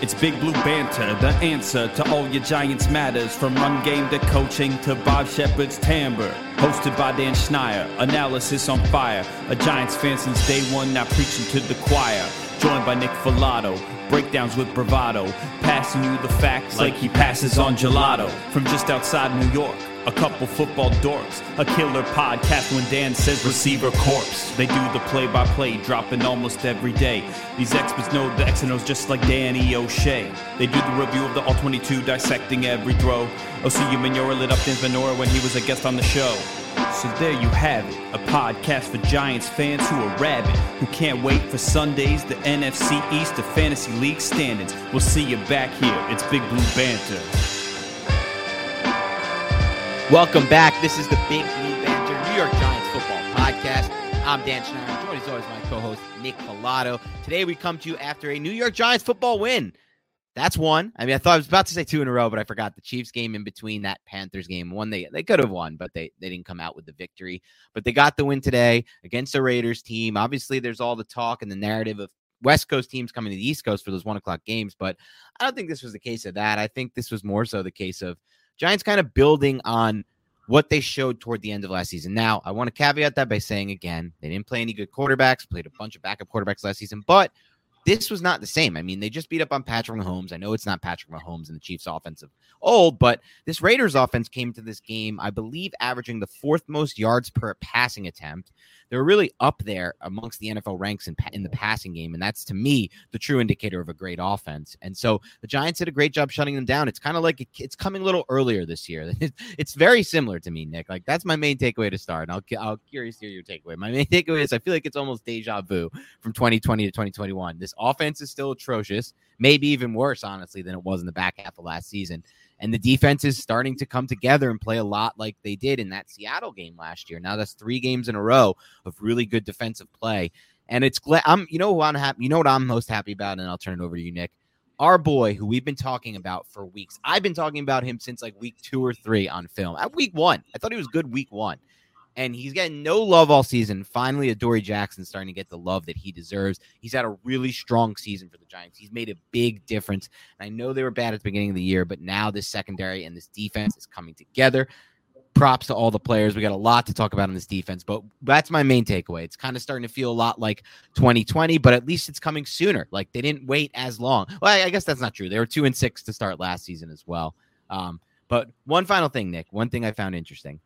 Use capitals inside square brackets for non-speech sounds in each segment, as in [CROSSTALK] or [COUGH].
It's Big Blue Banter, the answer to all your Giants matters. From run game to coaching to Bob Sheppard's timbre. Hosted by Dan Schneier, analysis on fire. A Giants fan since day one, now preaching to the choir. Joined by Nick Falato, breakdowns with bravado. Passing you the facts like he passes on gelato. From just outside New York, a couple football dorks. A killer podcast when Dan says receiver corpse. They do the play by play, dropping almost every day. These experts know the X and O's just like Danny O'Shea. They do the review of the All 22, dissecting every throw. Oh, OCU Manora lit up Dan Venora when he was a guest on the show. So there you have it, a podcast for Giants fans who are rabid, who can't wait for Sundays, the NFC East, the Fantasy League standings. We'll see you back here. It's Big Blue Banter. Welcome back. This is the Big Blue Banter New York Giants football podcast. I'm Dan Schneier. Joined as always my co-host Nick Falato. Today we come to you after a New York Giants football win. That's one. I mean, I thought I was about to say two in a row, but I forgot the Chiefs game in between that Panthers game. One they they could have won, but they they didn't come out with the victory. But they got the win today against the Raiders team. Obviously, there's all the talk and the narrative of West Coast teams coming to the East Coast for those one o'clock games, but I don't think this was the case of that. I think this was more so the case of Giants kind of building on what they showed toward the end of last season. Now, I want to caveat that by saying again, they didn't play any good quarterbacks, played a bunch of backup quarterbacks last season, but this was not the same. I mean, they just beat up on Patrick Mahomes. I know it's not Patrick Mahomes and the Chiefs' offensive old, but this Raiders offense came to this game, I believe, averaging the fourth most yards per passing attempt. They're really up there amongst the NFL ranks in, in the passing game, and that's to me the true indicator of a great offense. And so the Giants did a great job shutting them down. It's kind of like it's coming a little earlier this year. [LAUGHS] It's very similar to me, Nick. Like that's my main takeaway to start. And I'll I'll curious to hear your takeaway. My main [LAUGHS] takeaway is I feel like it's almost deja vu from 2020 to 2021. This offense is still atrocious, maybe even worse, honestly, than it was in the back half of last season. And the defense is starting to come together and play a lot like they did in that Seattle game last year. Now that's three games in a row of really good defensive play. And it's glad I'm you know what I'm happy you know what I'm most happy about, and I'll turn it over to you, Nick. Our boy, who we've been talking about for weeks. I've been talking about him since like week two or three on film. At week one, I thought he was good week one and he's getting no love all season. Finally, Adoree Jackson starting to get the love that he deserves. He's had a really strong season for the Giants. He's made a big difference. And I know they were bad at the beginning of the year, but now this secondary and this defense is coming together. Props to all the players. We got a lot to talk about on this defense, but that's my main takeaway. It's kind of starting to feel a lot like 2020, but at least it's coming sooner. Like they didn't wait as long. Well, I guess that's not true. They were two and six to start last season as well. Um, but one final thing, Nick. One thing I found interesting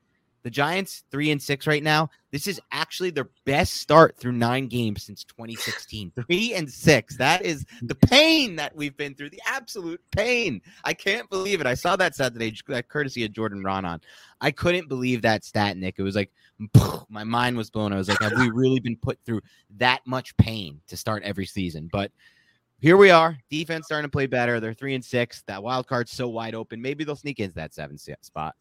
The Giants, three and six right now. This is actually their best start through nine games since 2016. [LAUGHS] three and six. That is the pain that we've been through, the absolute pain. I can't believe it. I saw that Saturday, that courtesy of Jordan Raanan. I couldn't believe that stat, Nick. It was like [LAUGHS] my mind was blown. I was like, have we really been put through that much pain to start every season? But here we are. Defense starting to play better. They're three and six. That wild card's so wide open. Maybe they'll sneak into that seven spot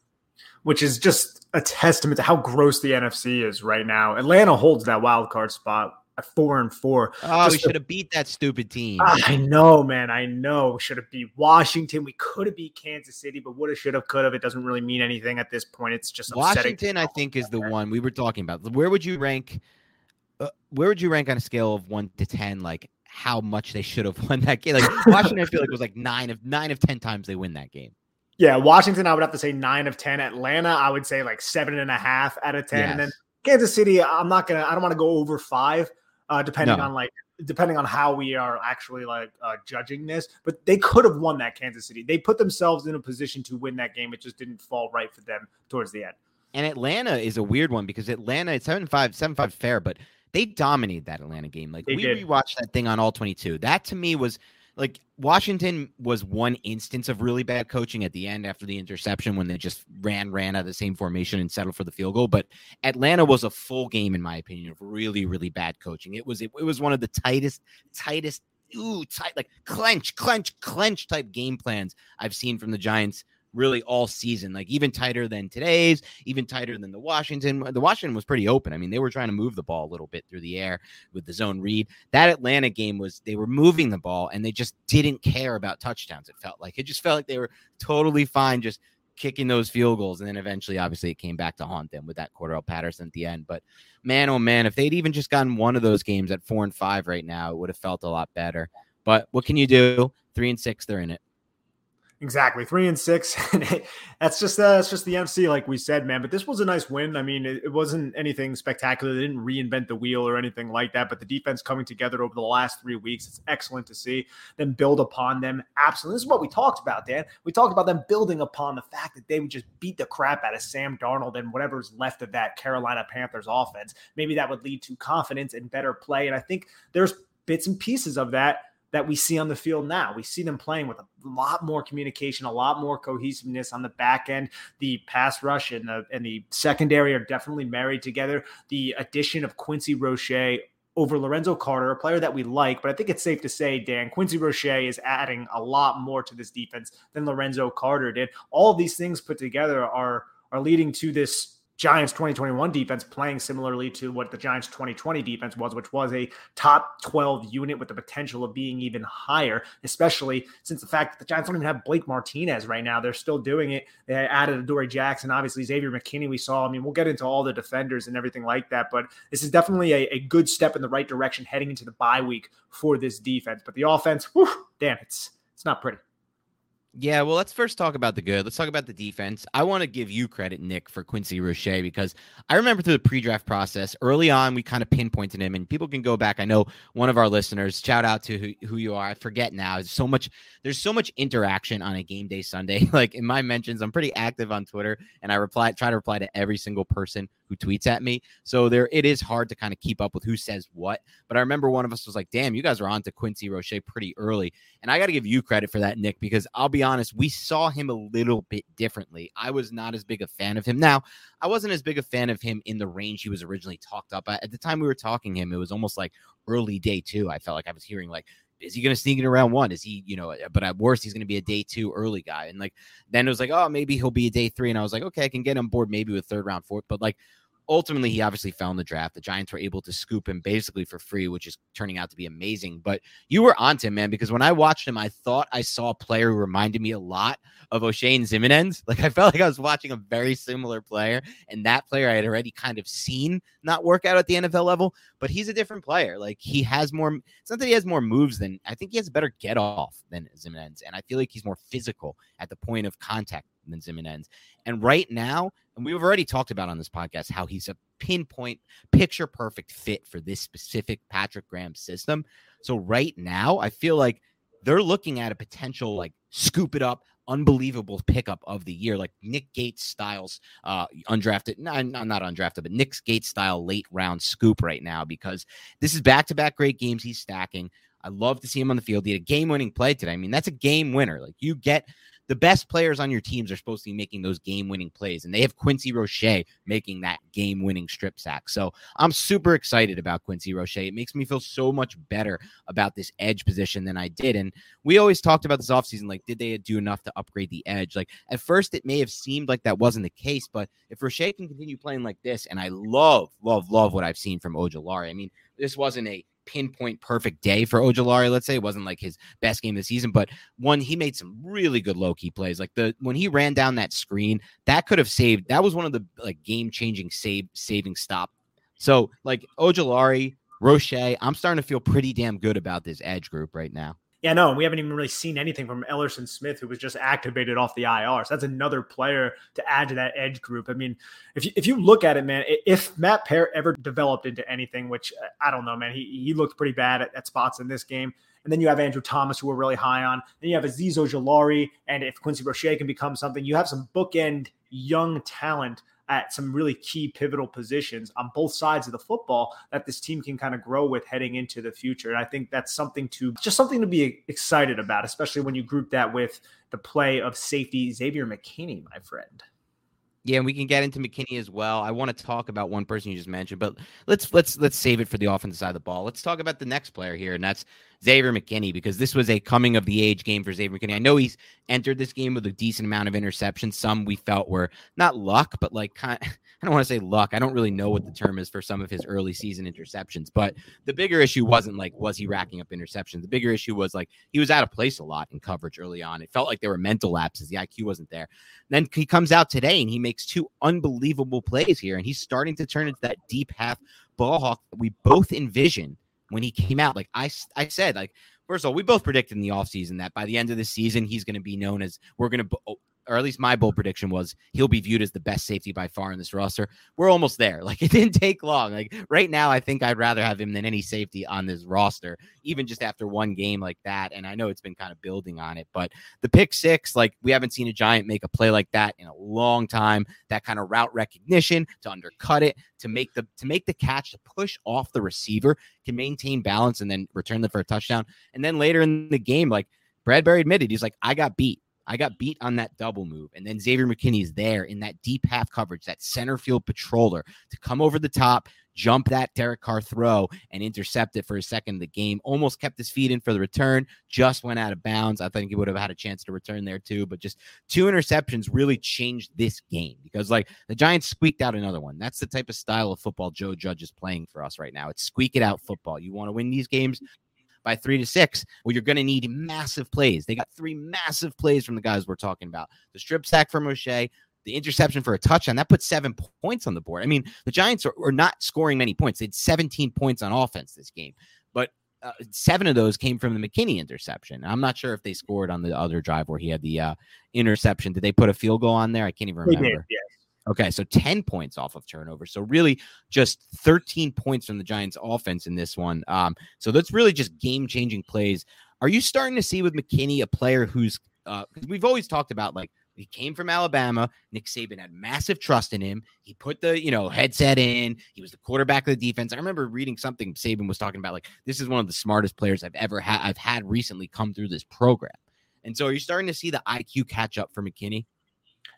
which is just a testament to how gross the NFC is right now. Atlanta holds that wild card spot at four and four. Oh, just we should have beat that stupid team. I know, man. I know. Should have beat Washington. We could have beat Kansas City, but would have, should have, could have. It doesn't really mean anything at this point. It's just Washington. I think is the [LAUGHS] one we were talking about. Where would you rank? Uh, where would you rank on a scale of one to ten? Like how much they should have [LAUGHS] won that game? Like Washington, I feel like was like nine of nine of ten times they win that game. Yeah, Washington, I would have to say nine of ten. Atlanta, I would say like seven and a half out of ten. Yes. And then Kansas City, I'm not gonna, I don't want to go over five, uh, depending no. on like depending on how we are actually like uh, judging this. But they could have won that Kansas City. They put themselves in a position to win that game. It just didn't fall right for them towards the end. And Atlanta is a weird one because Atlanta, it's 7 5, 7 5 fair, but they dominated that Atlanta game. Like they we did. rewatched that thing on all 22. That to me was like Washington was one instance of really bad coaching at the end after the interception when they just ran ran out of the same formation and settled for the field goal. But Atlanta was a full game, in my opinion, of really really bad coaching. It was it, it was one of the tightest tightest ooh tight like clench clench clench type game plans I've seen from the Giants really all season, like even tighter than today's, even tighter than the Washington. The Washington was pretty open. I mean, they were trying to move the ball a little bit through the air with the zone read. That Atlanta game was they were moving the ball and they just didn't care about touchdowns. It felt like it just felt like they were totally fine just kicking those field goals. And then eventually, obviously, it came back to haunt them with that Cordarrelle Patterson at the end. But man, oh man, if they'd even just gotten one of those games at four and five right now, it would have felt a lot better. But what can you do? Three and six, they're in it. Exactly, three and six, [LAUGHS] and that's just uh, that's just the NFC, like we said, man. But this was a nice win. I mean, it, it, wasn't anything spectacular. They didn't reinvent the wheel or anything like that. But the defense coming together over the last three weeks, it's excellent to see them build upon them. Absolutely, this is what we talked about, Dan. We talked about them building upon the fact that they would just beat the crap out of Sam Darnold and whatever's left of that Carolina Panthers offense. Maybe that would lead to confidence and better play. And I think there's bits and pieces of that that we see on the field now. We see them playing with a lot more communication, a lot more cohesiveness on the back end. The pass rush and the and the secondary are definitely married together. The addition of Quincy Roche over Lorenzo Carter, a player that we like, but I think it's safe to say, Dan, Quincy Roche is adding a lot more to this defense than Lorenzo Carter did. All of these things put together are are leading to this Giants 2021 defense playing similarly to what the Giants 2020 defense was, which was a top 12 unit with the potential of being even higher, especially since the fact that the Giants don't even have Blake Martinez right now. They're still doing it. They added Adoree Jackson, obviously Xavier McKinney. We saw. I mean, we'll get into all the defenders and everything like that, but this is definitely a, a good step in the right direction heading into the bye week for this defense. But the offense, whew, damn, it's it's not pretty. Yeah, well, let's first talk about the good. Let's talk about the defense. I want to give you credit, Nick, for Quincy Roche because I remember through the pre-draft process early on, we kind of pinpointed him, and people can go back. I know one of our listeners. Shout out to who, who you are. I forget now. There's so much. There's so much interaction on a game day Sunday. [LAUGHS] like in my mentions, I'm pretty active on Twitter, and I reply try to reply to every single person who tweets at me. So there, it is hard to kind of keep up with who says what. But I remember one of us was like, "Damn, you guys are on to Quincy Roche pretty early," and I got to give you credit for that, Nick, because I'll be honest, we saw him a little bit differently. I was not as big a fan of him. Now, I wasn't as big a fan of him in the range he was originally talked up at. The time we were talking him, it was almost like early day two. I felt like I was hearing like is he going to sneak in around one? Is he, you know, uh, but at worst, he's going to be a day two early guy. And like, then it was like, oh, maybe he'll be a day three. And I was like, okay, I can get on board maybe with third round, fourth. But like, ultimately he obviously found the draft. The Giants were able to scoop him basically for free, which is turning out to be amazing. But you were onto him, man, because when I watched him, I thought I saw a player who reminded me a lot of Oshane Ximines. [LAUGHS] Like I felt like I was watching a very similar player, and that player I had already kind of seen not work out at the NFL level, but he's a different player. Like he has more. It's not that he has more moves than I think he has a better get off than Ximines, and I feel like he's more physical at the point of contact than Ximines. And right now, and we've already talked about on this podcast how he's a pinpoint, picture perfect fit for this specific Patrick Graham system. So right now, I feel like they're looking at a potential like scoop it up, unbelievable pickup of the year, like Nick Gates styles, uh, undrafted, not, not undrafted, but Nick Gates style late round scoop right now because this is back to back great games he's stacking. I love to see him on the field. He had a game winning play today. I mean, that's a game winner. Like you get the best players on your teams are supposed to be making those game winning plays, and they have Quincy Roche making that game winning strip sack. So I'm super excited about Quincy Roche. It makes me feel so much better about this edge position than I did. And we always talked about this offseason like, did they do enough to upgrade the edge? Like, at first, it may have seemed like that wasn't the case, but if Roche can continue playing like this, and I love, love, love what I've seen from Ojulari, I mean, this wasn't a pinpoint perfect day for Ojulari. Let's say it wasn't like his best game of the season, but one he made some really good low key plays. Like the when he ran down that screen, that could have saved. That was one of the like game changing save saving stop. So like Ojulari, Roche, I'm starting to feel pretty damn good about this edge group right now. Yeah, no, we haven't even really seen anything from Elerson Smith, who was just activated off the IR. So that's another player to add to that edge group. I mean, if you, if you look at it, man, if Matt Peart ever developed into anything, which uh, I don't know, man, he, he looked pretty bad at, at spots in this game. And then you have Andrew Thomas, who we're really high on. Then you have Azeez Ojulari. And if Quincy Roche can become something, you have some bookend young talent at some really key pivotal positions on both sides of the football that this team can kind of grow with heading into the future. And I think that's something to just something to be excited about, especially when you group that with the play of safety Xavier McKinney, my friend. Yeah, and we can get into McKinney as well. I want to talk about one person you just mentioned, but let's let's let's save it for the offensive side of the ball. Let's talk about the next player here, and that's Xavier McKinney because this was a coming of the age game for Xavier McKinney. I know he's entered this game with a decent amount of interceptions. Some we felt were not luck, but like kind of, [LAUGHS] I don't want to say luck. I don't really know what the term is for some of his early season interceptions. But the bigger issue wasn't like was he racking up interceptions. The bigger issue was like he was out of place a lot in coverage early on. It felt like there were mental lapses. The IQ wasn't there. And then he comes out today and he makes two unbelievable plays here, and he's starting to turn into that deep half ball hawk that we both envision when he came out. Like I, I said, like first of all, we both predicted in the offseason that by the end of the season, he's going to be known as we're going to or at least my bold prediction was he'll be viewed as the best safety by far in this roster. We're almost there. [LAUGHS] Like it didn't take long. Like right now, I think I'd rather have him than any safety on this roster, even just after one game like that. And I know it's been kind of building on it, but the pick six, like we haven't seen a giant make a play like that in a long time. That kind of route recognition to undercut it, to make the to make the catch, to push off the receiver, can maintain balance and then return them for a touchdown. And then later in the game, like Bradberry admitted, he's like, I got beat. I got beat on that double move. And then Xavier McKinney is there in that deep half coverage, that center field patroller to come over the top, jump that Derek Carr throw, and intercept it for a second. The game almost kept his feet in for the return, just went out of bounds. I think he would have had a chance to return there too. But just two interceptions really changed this game because, like, the Giants squeaked out another one. That's the type of style of football Joe Judge is playing for us right now. It's squeak it out football. You want to win these games, by three to six, well, you're going to need massive plays. They got three massive plays from the guys we're talking about. The strip sack from Roche, the interception for a touchdown, that put seven points on the board. I mean, the Giants are, are not scoring many points. They had 17 points on offense this game, but uh, seven of those came from the McKinney interception. I'm not sure if they scored on the other drive where he had the uh, interception. Did they put a field goal on there? I can't even remember. Did, yes. Okay, so 10 points off of turnover. So really just 13 points from the Giants offense in this one. Um, so that's really just game-changing plays. Are you starting to see with McKinney a player who's uh we've always talked about like he came from Alabama. Nick Saban had massive trust in him. He put the, you know, headset in. He was the quarterback of the defense. I remember reading something Saban was talking about like this is one of the smartest players I've ever had I've had recently come through this program. And so are you starting to see the IQ catch up for McKinney?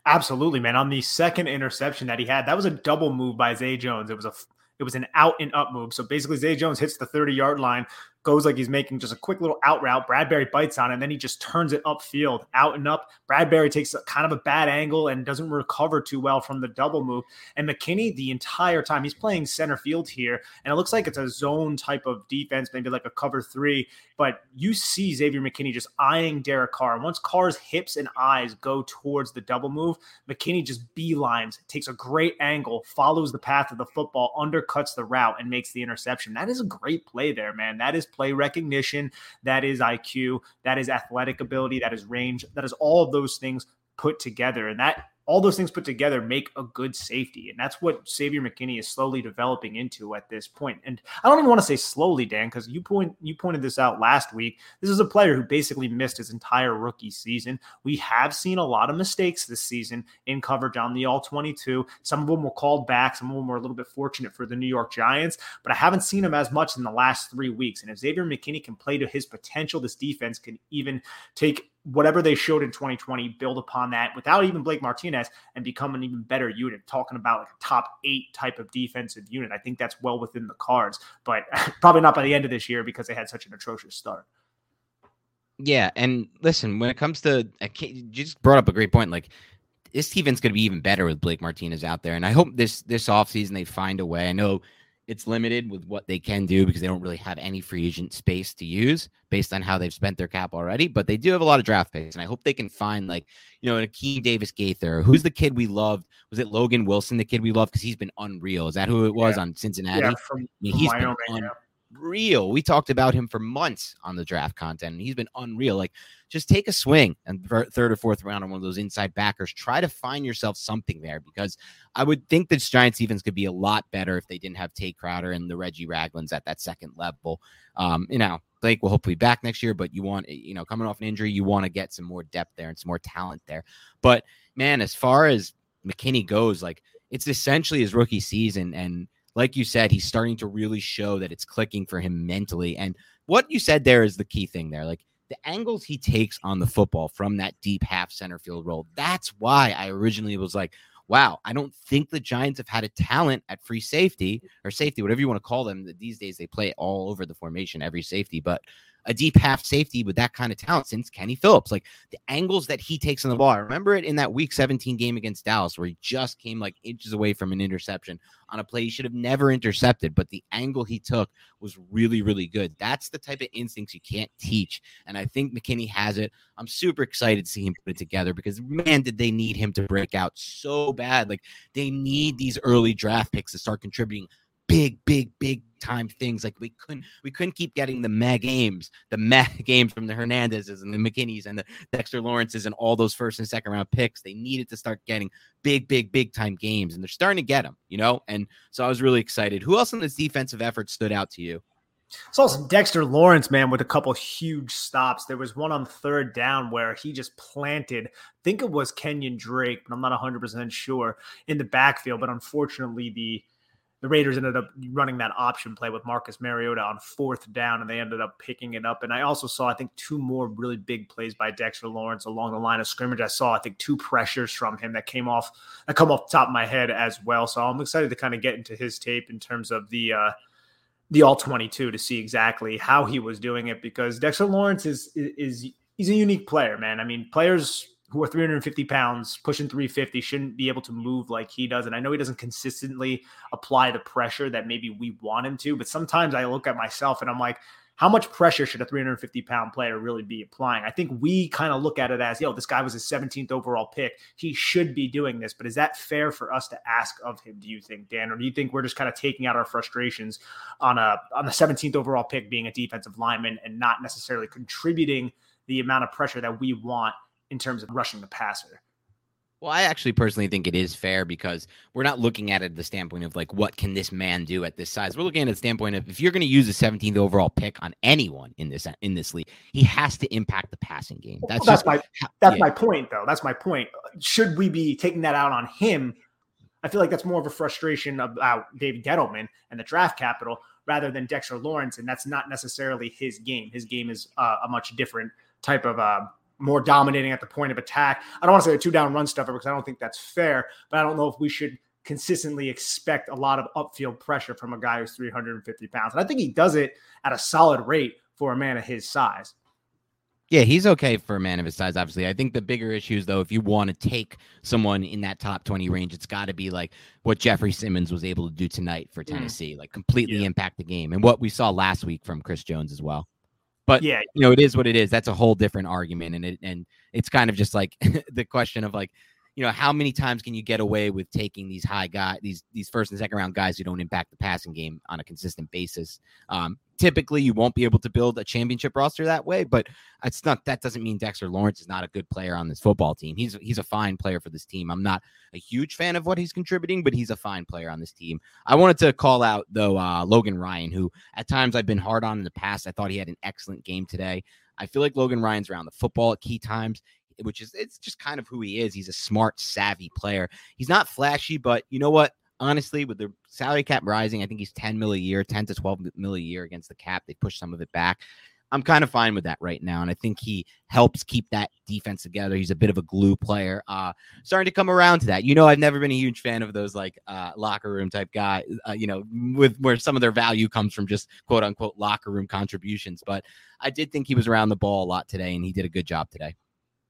Absolutely, man. On the second interception that he had, that was a double move by Zay Jones. It was a it was an out and up move. So basically, Zay Jones hits the 30 yard line, goes like he's making just a quick little out route. Bradberry bites on it, and then he just turns it upfield, out and up. Bradberry takes a, kind of a bad angle and doesn't recover too well from the double move. And McKinney, the entire time, he's playing center field here, and it looks like it's a zone type of defense, maybe like a cover three. But you see Xavier McKinney just eyeing Derek Carr. And once Carr's hips and eyes go towards the double move, McKinney just beelines, takes a great angle, follows the path of the football, undercuts the route, and makes the interception. That is a great play there, man. That is play recognition, that is IQ, that is athletic ability, that is range, that is all of those things put together. And that all those things put together make a good safety. And that's what Xavier McKinney is slowly developing into at this point. And I don't even want to say slowly, Dan, because you point you pointed this out last week. This is a player who basically missed his entire rookie season. We have seen a lot of mistakes this season in coverage on the all 22. Some of them were called back, some of them were a little bit fortunate for the New York Giants, but I haven't seen him as much in the last three weeks. And if Xavier McKinney can play to his potential, this defense can even take whatever they showed in 2020, build upon that without even Blake Martinez and become an even better unit. Talking about like a top eight type of defensive unit. I think that's well within the cards, but [LAUGHS] probably not by the end of this year because they had such an atrocious start. Yeah. And listen, when it comes to, you just brought up a great point. Like, this defense going to be even better with Blake Martinez out there. And I hope this this offseason they find a way. I know it's limited with what they can do because they don't really have any free agent space to use based on how they've spent their cap already. But they do have a lot of draft picks, and I hope they can find like you know an Akeem Davis Gaither. Who's the kid we loved? Was it Logan Wilson, the kid we loved because he's been unreal? Is that who it was yeah. on Cincinnati? Yeah, from, I mean, he's Wyoming, been unreal. We talked about him for months on the draft content, and he's been unreal. Like just take a swing and third or fourth round on one of those inside backers. Try to find yourself something there because I would think that Giants defense could be a lot better if they didn't have Tae Crowder and the Reggie Raglands at that second level. Um, you know, Blake will hopefully be back next year, but you want, you know, coming off an injury, you want to get some more depth there and some more talent there. But man, as far as McKinney goes, like it's essentially his rookie season. And like you said, he's starting to really show that it's clicking for him mentally. And what you said there is the key thing there. Like the angles he takes on the football from that deep half center field role. That's why I originally was like, wow, I don't think the Giants have had a talent at free safety or safety, whatever you want to call them. These days they play all over the formation, every safety, but a deep half safety with that kind of talent since Kenny Phillips. Like the angles that he takes on the ball. I remember it in that week 17 game against Dallas where he just came like inches away from an interception on a play he should have never intercepted, but the angle he took was really, really good. That's the type of instincts you can't teach. And I think McKinney has it. I'm super excited to see him put it together because man, did they need him to break out so bad. Like they need these early draft picks to start contributing big, big, big time things. Like we couldn't we couldn't keep getting the meh games, the meh [LAUGHS] games from the Hernandezes and the McKinneys and the Dexter Lawrences and all those first and second round picks. They needed to start getting big, big, big time games, and they're starting to get them, you know. And so I was really excited. Who else in this defensive effort stood out to you? Saw some Dexter Lawrence, man, with a couple huge stops. There was one on third down where he just planted, I think it was Kenyon Drake, but I'm not 100% sure, in the backfield. But unfortunately, the the Raiders ended up running that option play with Marcus Mariota on fourth down, and they ended up picking it up. And I also saw, I think, two more really big plays by Dexter Lawrence along the line of scrimmage. I saw, I think, two pressures from him that came off that come off the top of my head as well. So I'm excited to kind of get into his tape in terms of the uh, the all 22 to see exactly how he was doing it because Dexter Lawrence is is he's a unique player, man. I mean, players who are 350 pounds, pushing 350, shouldn't be able to move like he does. And I know he doesn't consistently apply the pressure that maybe we want him to, but sometimes I look at myself and I'm like, how much pressure should a 350 pound player really be applying? I think we kind of look at it as, yo, this guy was a 17th overall pick. He should be doing this. But is that fair for us to ask of him, do you think, Dan? Or do you think we're just kind of taking out our frustrations on a on the 17th overall pick being a defensive lineman and not necessarily contributing the amount of pressure that we want in terms of rushing the passer. Well, I actually personally think it is fair because we're not looking at it the standpoint of like what can this man do at this size. We're looking at the standpoint of if you're going to use a 17th overall pick on anyone in this in this league, he has to impact the passing game. That's well, that's my that's yeah. my point though. That's my point. Should we be taking that out on him? I feel like that's more of a frustration about David Gettleman and the draft capital rather than Dexter Lawrence, and that's not necessarily his game. His game is uh, a much different type of uh, more dominating at the point of attack. I don't want to say a two down run stuffer because I don't think that's fair, but I don't know if we should consistently expect a lot of upfield pressure from a guy who's 350 pounds. And I think he does it at a solid rate for a man of his size. Yeah, he's okay for a man of his size, obviously. I think the bigger issues, though, if you want to take someone in that top 20 range, it's got to be like what Jeffrey Simmons was able to do tonight for mm. Tennessee, mm. like completely yeah. impact the game. And what we saw last week from Chris Jones as well. But yeah, you know, it is what it is. That's a whole different argument, and it and it's kind of just like [LAUGHS] the question of like, you know, how many times can you get away with taking these high guys, these these first and second round guys who don't impact the passing game on a consistent basis? Um, typically you won't be able to build a championship roster that way, but it's not that doesn't mean Dexter Lawrence is not a good player on this football team. He's he's a fine player for this team. I'm not a huge fan of what he's contributing, but he's a fine player on this team. I wanted to call out though uh, Logan Ryan, who at times I've been hard on in the past. I thought he had an excellent game today. I feel like Logan Ryan's around the football at key times which is it's just kind of who he is. He's a smart, savvy player. He's not flashy, but you know what? Honestly, with the salary cap rising, I think he's 10 mil a year, 10 to 12 mil a year against the cap. They push some of it back. I'm kind of fine with that right now. And I think he helps keep that defense together. He's a bit of a glue player. Uh, starting to come around to that. You know, I've never been a huge fan of those like uh, locker room type guy, uh, you know, with where some of their value comes from just quote unquote locker room contributions. But I did think he was around the ball a lot today and he did a good job today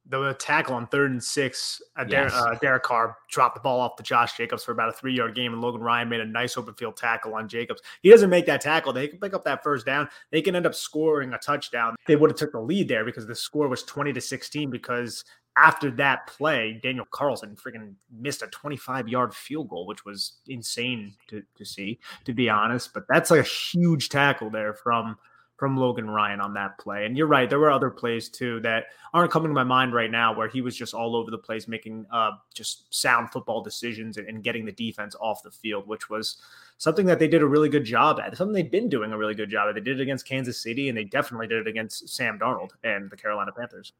the tackle on third and six, uh, yes. uh, Derek Carr dropped the ball off to Josh Jacobs for about a three yard game, and Logan Ryan made a nice open field tackle on Jacobs. He doesn't make that tackle; they can pick up that first down. They can end up scoring a touchdown. They would have took the lead there because the score was twenty to sixteen. Because after that play, Daniel Carlson freaking missed a twenty-five yard field goal, which was insane to, to see, to be honest. But that's like a huge tackle there from from Logan Ryan on that play. And you're right, there were other plays too that aren't coming to my mind right now where he was just all over the place making uh, just sound football decisions and, and, getting the defense off the field, which was something that they did a really good job at. Something they've been doing a really good job at. They did it against Kansas City and they definitely did it against Sam Darnold and the Carolina Panthers.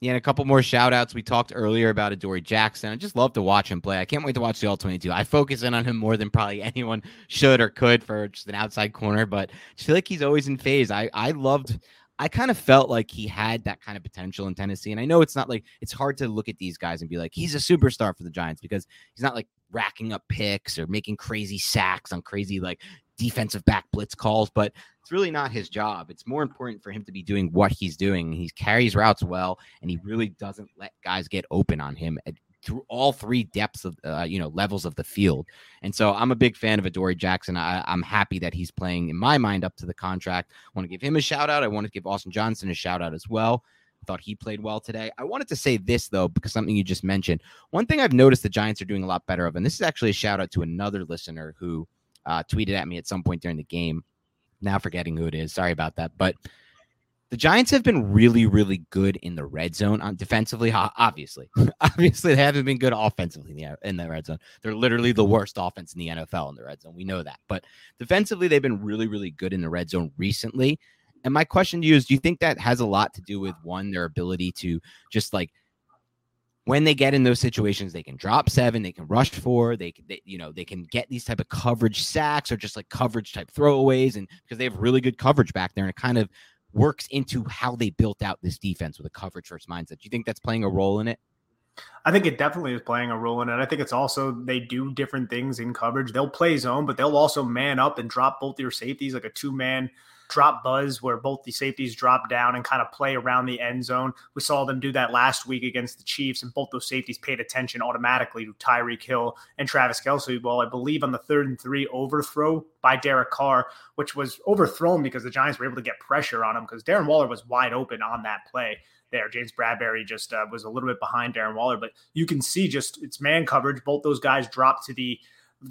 Yeah, and a couple more shout outs. We talked earlier about Adoree Jackson. I just love to watch him play. I can't wait to watch the All 22. I focus in on him more than probably [LAUGHS] anyone should or could for just an outside corner, but I feel like he's always in phase. I, I loved, I kind of felt like he had that kind of potential in Tennessee. And I know it's not like, it's hard to look at these guys and be like, he's a superstar for the Giants because he's not like racking up picks or making crazy sacks on crazy like defensive back blitz calls, but it's really not his job. It's more important for him to be doing what he's doing. He carries routes well, and he really doesn't let guys get open on him at, through all three depths of uh, you know levels of the field. And so I'm a big fan of Adoree Jackson. I, I'm happy that he's playing in my mind up to the contract. I want to give him a shout out. I want to give Austin Johnson a shout out as well. Thought he played well today. I wanted to say this though, because something you just mentioned. One thing I've noticed the Giants are doing a lot better of, and this is actually a shout out to another listener who uh, tweeted at me at some point during the game now forgetting who it is. Sorry about that. But the Giants have been really, really good in the red zone on defensively. Obviously, [LAUGHS] obviously they haven't been good offensively in the, uh, in the red zone. They're literally the worst offense in the NFL in the red zone. We know that, but defensively they've been really, really good in the red zone recently. And my question to you is: Do you think that has a lot to do with one their ability to just like when they get in those situations, they can drop seven, they can rush four, they, they you know they can get these type of coverage sacks or just like coverage type throwaways, and because they have really good coverage back there, and it kind of works into how they built out this defense with a coverage first mindset. Do you think that's playing a role in it? I think it definitely is playing a role in it. I think it's also they do different things in coverage. They'll play zone, but they'll also man up and drop both your safeties like a two man drop buzz where both the safeties drop down and kind of play around the end zone. We saw them do that last week against the Chiefs, and both those safeties paid attention automatically to Tyreek Hill and Travis Kelce. Well, I believe on the third and three overthrow by Derek Carr, which was overthrown because the Giants were able to get pressure on him because Darren Waller was wide open on that play there. James Bradberry just uh, was a little bit behind Darren Waller, but you can see just it's man coverage. Both those guys dropped to the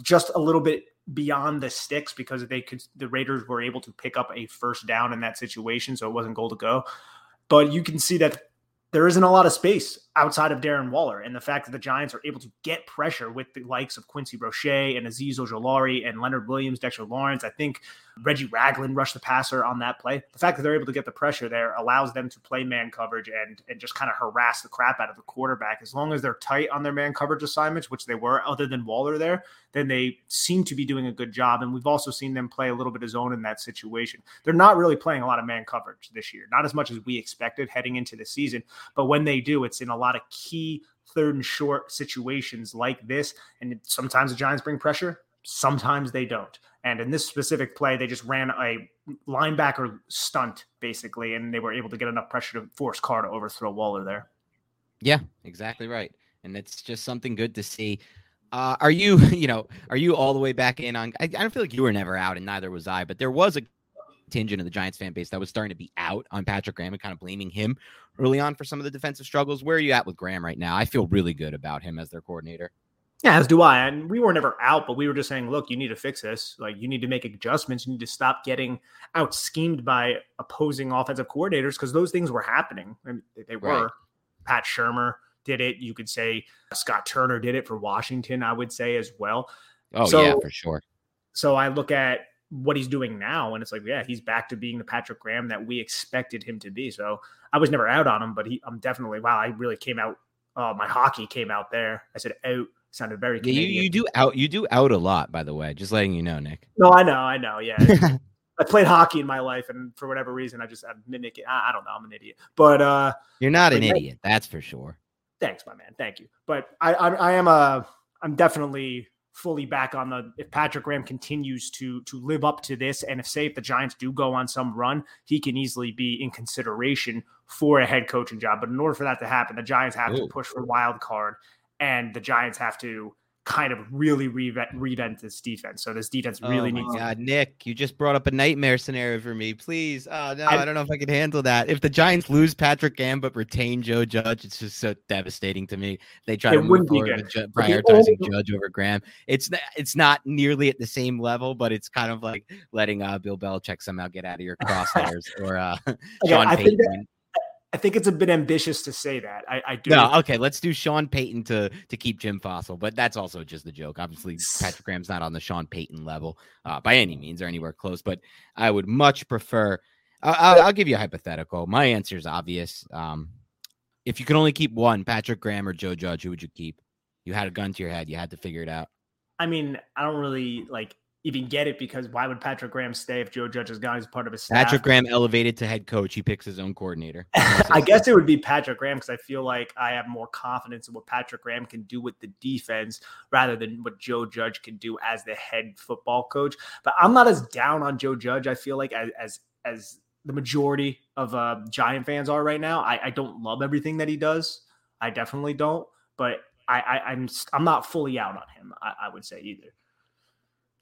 just a little bit beyond the sticks because they could the Raiders were able to pick up a first down in that situation, so it wasn't goal to go. But you can see that there isn't a lot of space outside of Darren Waller. And the fact that the Giants are able to get pressure with the likes of Quincy Roche and Azeez Ojulari and Leonard Williams, Dexter Lawrence, I think Reggie Ragland rushed the passer on that play. The fact that they're able to get the pressure there allows them to play man coverage and, and just kind of harass the crap out of the quarterback. As long as they're tight on their man coverage assignments, which they were, other than Waller there, then they seem to be doing a good job. And we've also seen them play a little bit of zone in that situation. They're not really playing a lot of man coverage this year, not as much as we expected heading into the season. But when they do, it's in a lot of key third and short situations like this. And sometimes the Giants bring pressure, sometimes they don't. And in this specific play, they just ran a linebacker stunt basically, and they were able to get enough pressure to force Carr to overthrow Waller there. Yeah, exactly right. And it's just something good to see. Uh, are you, [LAUGHS] you know, are you all the way back in on? I, I don't feel like you were never out, and neither was I. But there was a contingent of the Giants fan base that was starting to be out on Patrick Graham and kind of blaming him early on for some of the defensive struggles. Where are you at with Graham right now? I feel really good about him as their coordinator. Yeah, as do I. And we were never out, but we were just saying, look, you need to fix this. Like, you need to make adjustments. You need to stop getting out schemed by opposing offensive coordinators because those things were happening. I mean, they were. Right. Pat Shurmur did it. You could say Scott Turner did it for Washington, I would say as well. Oh, so, yeah, for sure. So I look at what he's doing now, and it's like, yeah, he's back to being the Patrick Graham that we expected him to be. So I was never out on him, but he, I'm definitely, wow, I really came out. Uh, my hockey came out there. I said out sounded very yeah, you, you, do out you do out a lot by the way just letting you know nick. No i know i know yeah. [LAUGHS] I played hockey in my life and for whatever reason i just i'm mimicking I, I don't know i'm an idiot. But uh you're not an idiot that's for sure. Thanks my man thank you. But i i, I am a i'm definitely fully back on the if Patrick Graham continues to to live up to this and if say if the Giants do go on some run, he can easily be in consideration for a head coaching job. But in order for that to happen, the Giants have Ooh. to push for wild card and the Giants have to kind of really revent, revent this defense. So this defense really oh needs. God, Nick, you just brought up a nightmare scenario for me. Please, oh no, I, I, don't know if I can handle that. If the Giants lose Patrick Graham but retain Joe Judge, it's just so devastating to me. They try to move forward ju- prioritizing only... Judge over Graham. It's it's not nearly at the same level, but it's kind of like letting uh, Bill Belichick somehow get out of your [LAUGHS] crosshairs or uh, Sean Payton. I think it's a bit ambitious to say that. I, I do. No, okay. Let's do Sean Payton to to keep Jim Fassel, but that's also just a joke. Obviously, Patrick Graham's not on the Sean Payton level uh, by any means or anywhere close. But I would much prefer. I'll, I'll give you a hypothetical. My answer is obvious. Um, if you could only keep one, Patrick Graham or Joe Judge, who would you keep? You had a gun to your head. You had to figure it out. I mean, I don't really like even get it because why would Patrick Graham stay if Joe Judge is gone as part of his staff? Patrick Graham elevated to head coach. He picks his own coordinator. [LAUGHS] I guess it would be Patrick Graham because I feel like I have more confidence in what Patrick Graham can do with the defense rather than what Joe Judge can do as the head football coach. But I'm not as down on Joe Judge. I feel like as as, as the majority of uh, Giant fans are right now. I, I don't love everything that he does. I definitely don't. But I, I am I'm, I'm not fully out on him. I, I would say either.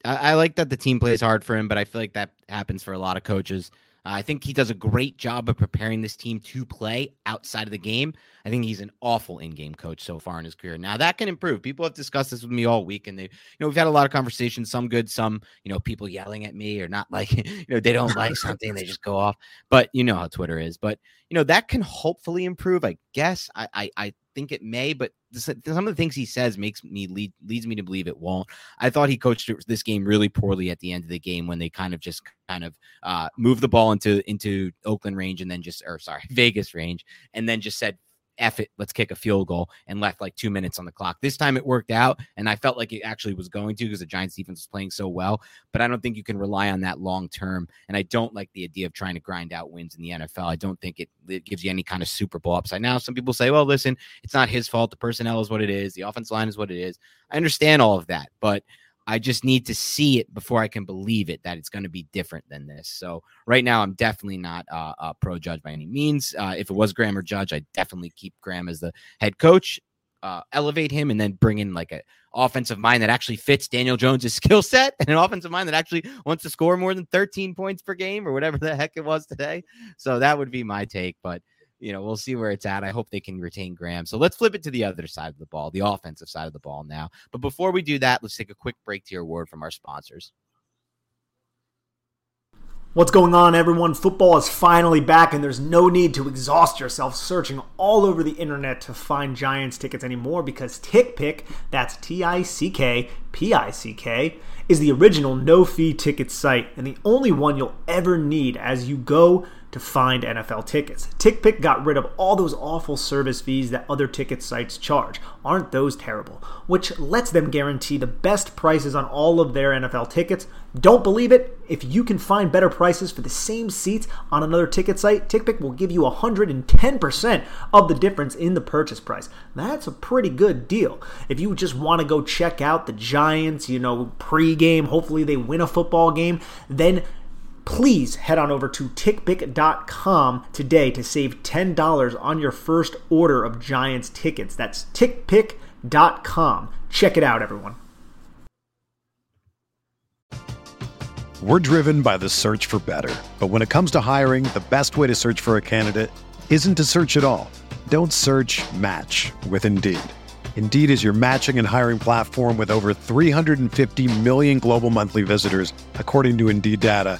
I, I, like that the team plays hard for him, but I feel like that happens for a lot of coaches. Uh, I think he does a great job of preparing this team to play outside of the game. I think he's an awful in-game coach so far in his career. Now that can improve. People have discussed this with me all week, and they, you know, we've had a lot of conversations. Some good, some, you know, people yelling at me or not [LAUGHS] like, you know, they don't like something, they just go off. But you know how Twitter is. But you know that can hopefully improve. I guess I, I, I think it may, but some of the things he says makes me lead leads me to believe it won't. I thought he coached this game really poorly at the end of the game when they kind of just kind of uh, moved the ball into into Oakland range and then just or sorry [LAUGHS] Vegas range and then just said F it, let's kick a field goal and left like two minutes on the clock. This time it worked out, and I felt like it actually was going to because the Giants defense was playing so well. But I don't think you can rely on that long term. And I don't like the idea of trying to grind out wins in the NFL. I don't think it, it gives you any kind of Super Bowl upside. Now, some people say, well, listen, it's not his fault. The personnel is what it is, the offense line is what it is. I understand all of that, but I just need to see it before I can believe it that it's going to be different than this. So right now, I'm definitely not uh, a pro Judge by any means. Uh, if it was Graham or Judge, I'd definitely keep Graham as the head coach, uh, elevate him, and then bring in like a offensive mind that actually fits Daniel Jones's [LAUGHS] skill set, and an offensive mind that actually wants to score more than 13 points per game or whatever the heck it was today. So that would be my take, but you know, we'll see where it's at. I hope they can retain Graham. So let's flip it to the other side of the ball, the offensive side of the ball now. But before we do that, let's take a quick break to your word from our sponsors. What's going on, everyone? Football is finally back, and there's no need to exhaust yourself searching all over the internet to find Giants tickets anymore because TickPick, that's T I C K P I C K, is the original no fee ticket site and the only one you'll ever need as you go to find NFL tickets. TickPick got rid of all those awful service fees that other ticket sites charge. Aren't those terrible? Which lets them guarantee the best prices on all of their NFL tickets. Don't believe it? If you can find better prices for the same seats on another ticket site, TickPick will give you 110% of the difference in the purchase price. That's a pretty good deal. If you just want to go check out the Giants, you know, pregame, hopefully they win a football game, then please head on over to tickpick.com today to save $10 on your first order of Giants tickets. That's tickpick.com. Check it out, everyone. We're driven by the search for better. But when it comes to hiring, the best way to search for a candidate isn't to search at all. Don't search match with Indeed. Indeed is your matching and hiring platform with over 350 million global monthly visitors, according to Indeed data,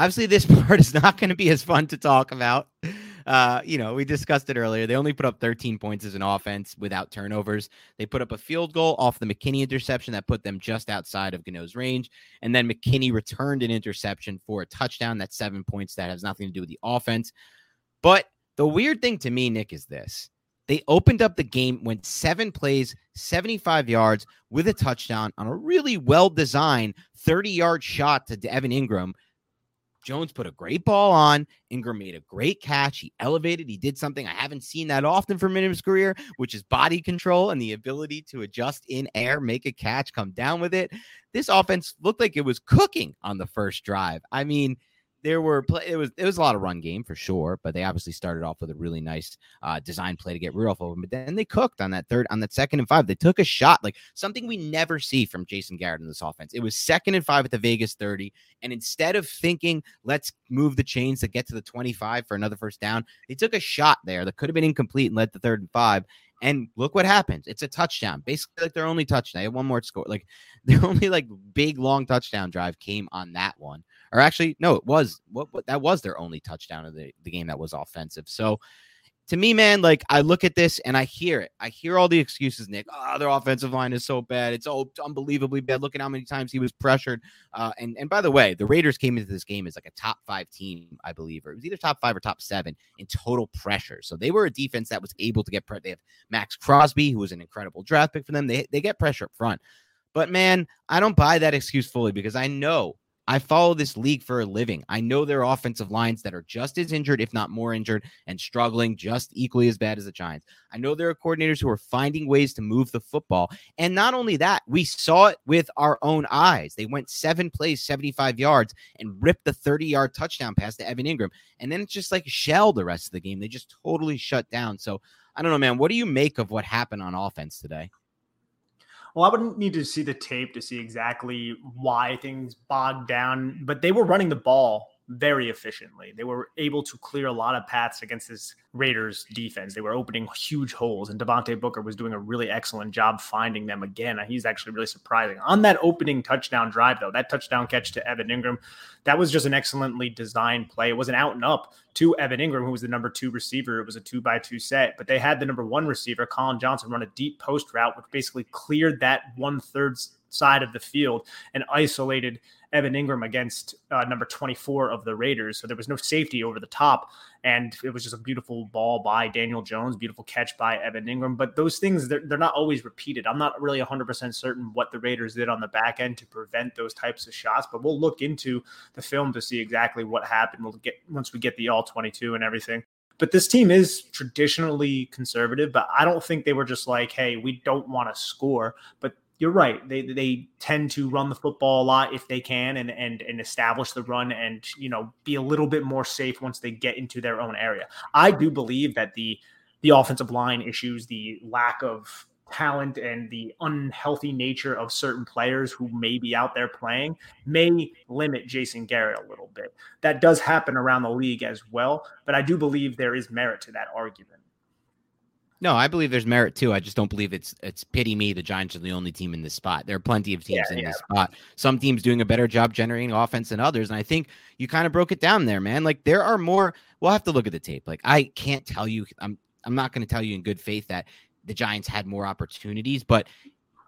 Obviously, this [LAUGHS] part is not going to be as fun to talk about. Uh, you know, we discussed it earlier. They only put up 13 points as an offense without turnovers. They put up a field goal off the McKinney interception that put them just outside of Gano's range. And then McKinney returned an interception for a touchdown. That's seven points. That has nothing to do with the offense. But the weird thing to me, Nick, is this. They opened up the game, went seven plays, 75 yards with a touchdown on a really well designed 30 yard shot to Evan Engram. Jones put a great ball on. Engram made a great catch. He elevated. He did something I haven't seen that often from in his career, which is body control and the ability to adjust in air, make a catch, come down with it. This offense looked like it was cooking on the first drive. I mean, there were play, it was it was a lot of run game for sure, but they obviously started off with a really nice uh, design play to get Rudolph open. But then they cooked on that third, on that second and five. They took a shot, like something we never see from Jason Garrett in this offense. It was second and five at the Vegas 30. And instead of thinking, let's move the chains to get to the 25 for another first down, they took a shot there that could have been incomplete and led to third and five. And look what happens. It's a touchdown. Basically, like their only touchdown. They had one more score. Like [LAUGHS] their only like big long touchdown drive came on that one or actually, no, it was what, what that was their only touchdown of the, the game that was offensive. So to me, man, like I look at this and I hear it. I hear all the excuses, Nick. Oh, their offensive line is so bad. It's so unbelievably bad. Look at how many times he was pressured. Uh, and and by the way, the Raiders came into this game as like a top five team, I believe, or it was either top five or top seven in total pressure. So they were a defense that was able to get. They have Maxx Crosby, who was an incredible draft pick for them. They they get pressure up front. But man, I don't buy that excuse fully because I know I follow this league for a living. I know there are offensive lines that are just as injured, if not more injured, and struggling just equally as bad as the Giants. I know there are coordinators who are finding ways to move the football. And not only that, we saw it with our own eyes. They went seven plays, 75 yards, and ripped the 30 yard touchdown pass to Evan Engram. And then it's just like shell the rest of the game. They just totally shut down. So I don't know, man. What do you make of what happened on offense today? Well, I wouldn't need to see the tape to see exactly why things bogged down, but they were running the ball very efficiently. They were able to clear a lot of paths against this Raiders defense. They were opening huge holes, and Devontae Booker was doing a really excellent job finding them again. He's actually really surprising. On that opening touchdown drive, though, that touchdown catch to Evan Engram, that was just an excellently designed play. It was an out and up to Evan Engram, who was the number two receiver. It was a two by two set, but they had the number one receiver, Collin Johnson, run a deep post route, which basically cleared that one third side of the field and isolated Evan Engram against uh, number 24 of the Raiders. So there was no safety over the top. And it was just a beautiful ball by Daniel Jones, beautiful catch by Evan Ingram. But those things, they're, they're not always repeated. I'm not really 100% certain what the Raiders did on the back end to prevent those types of shots, but we'll look into the film to see exactly what happened. We'll get once we get the all 22 and everything but this team is traditionally conservative but i don't think they were just like hey we don't want to score but you're right. They they tend to run the football a lot if they can and and and establish the run and you know be a little bit more safe once they get into their own area. I do believe that the the offensive line issues, the lack of talent and the unhealthy nature of certain players who may be out there playing may limit Jason Garrett a little bit. That does happen around the league as well, but I do believe there is merit to that argument. No, I believe there's merit too. I just don't believe it's it's pity me. The Giants are the only team in this spot. There are plenty of teams yeah, in yeah. this spot. Some teams doing a better job generating offense than others, and I think you kind of broke it down there, man. Like there are more. We'll have to look at the tape. Like I can't tell you. I'm I'm not going to tell you in good faith that the Giants had more opportunities, but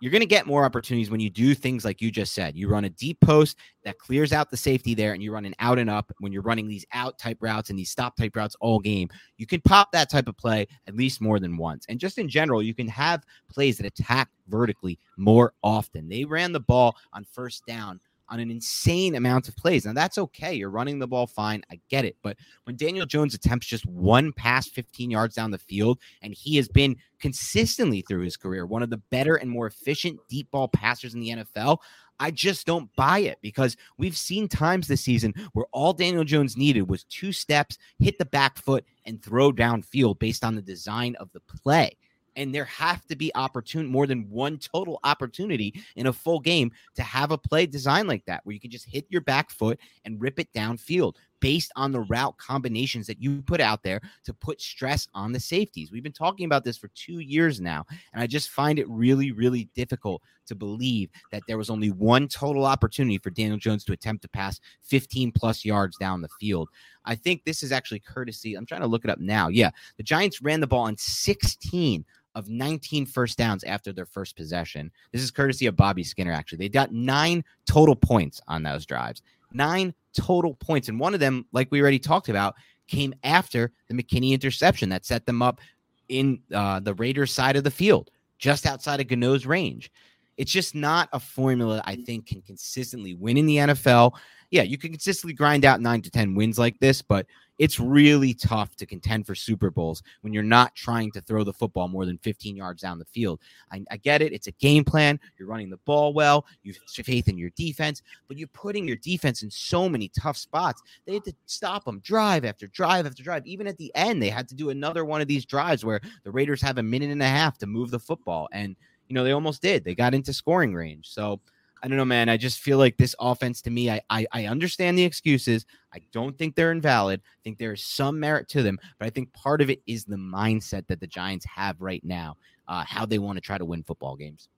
you're going to get more opportunities when you do things like you just said. You run a deep post that clears out the safety there, and you run an out and up when you're running these out type routes and these stop type routes all game. You can pop that type of play at least more than once. And just in general, you can have plays that attack vertically more often. They ran the ball on first down on an insane amount of plays. Now that's okay. You're running the ball fine. I get it. But when Daniel Jones attempts just one pass 15 yards down the field, and he has been consistently through his career one of the better and more efficient deep ball passers in the NFL, I just don't buy it because we've seen times this season where all Daniel Jones needed was two steps, hit the back foot, and throw downfield based on the design of the play and there have to be opportunity more than one total opportunity in a full game to have a play design like that where you can just hit your back foot and rip it downfield based on the route combinations that you put out there to put stress on the safeties. We've been talking about this for 2 years now and I just find it really really difficult to believe that there was only one total opportunity for Daniel Jones to attempt to pass 15 plus yards down the field. I think this is actually courtesy. I'm trying to look it up now. Yeah, the Giants ran the ball on 16 of 19 first downs after their first possession. This is courtesy of Bobby Skinner, actually. They got nine total points on those drives. Nine total points. And one of them, like we already talked about, came after the McKinney interception that set them up in uh, the Raiders side of the field, just outside of Gano's range. It's just not a formula I think can consistently win in the NFL. Yeah, you can consistently grind out nine to 10 wins like this, but it's really tough to contend for Super Bowls when you're not trying to throw the football more than 15 yards down the field. I, I get it. It's a game plan. You're running the ball well. You have faith in your defense, but you're putting your defense in so many tough spots. They had to stop them drive after drive after drive. Even at the end, they had to do another one of these drives where the Raiders have a minute and a half to move the football. And, you know, they almost did. They got into scoring range. So, I don't know, man. I just feel like this offense to me, I, I, I understand the excuses. I don't think they're invalid. I think there is some merit to them, but I think part of it is the mindset that the Giants have right now, uh, how they want to try to win football games.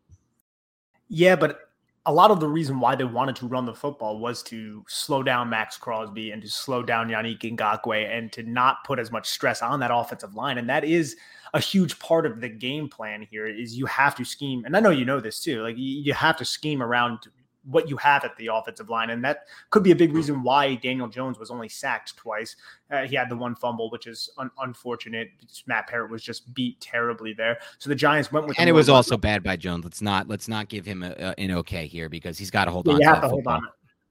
Yeah, but a lot of the reason why they wanted to run the football was to slow down Maxx Crosby and to slow down Yannick Ngakoue and to not put as much stress on that offensive line. And that is a huge part of the game plan here is you have to scheme. And I know you know this too. Like you have to scheme around what you have at the offensive line. And that could be a big reason why Daniel Jones was only sacked twice. Uh, he had the one fumble, which is un- unfortunate. Matt Peart was just beat terribly there. So the Giants went with, and it was also bad by Jones. Let's not let's not give him a, a, an okay here because he's got to hold yeah, on. You have to hold on.